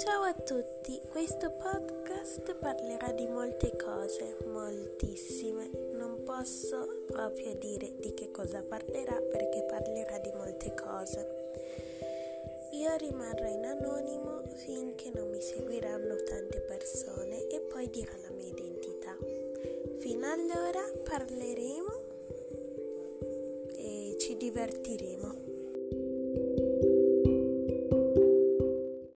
Ciao a tutti, questo podcast parlerà di molte cose, moltissime. Non posso proprio dire di che cosa parlerà perché parlerà di molte cose. Io rimarrò in anonimo finché non mi seguiranno tante persone e poi dirò la mia identità. Fino allora parleremo e ci divertiremo.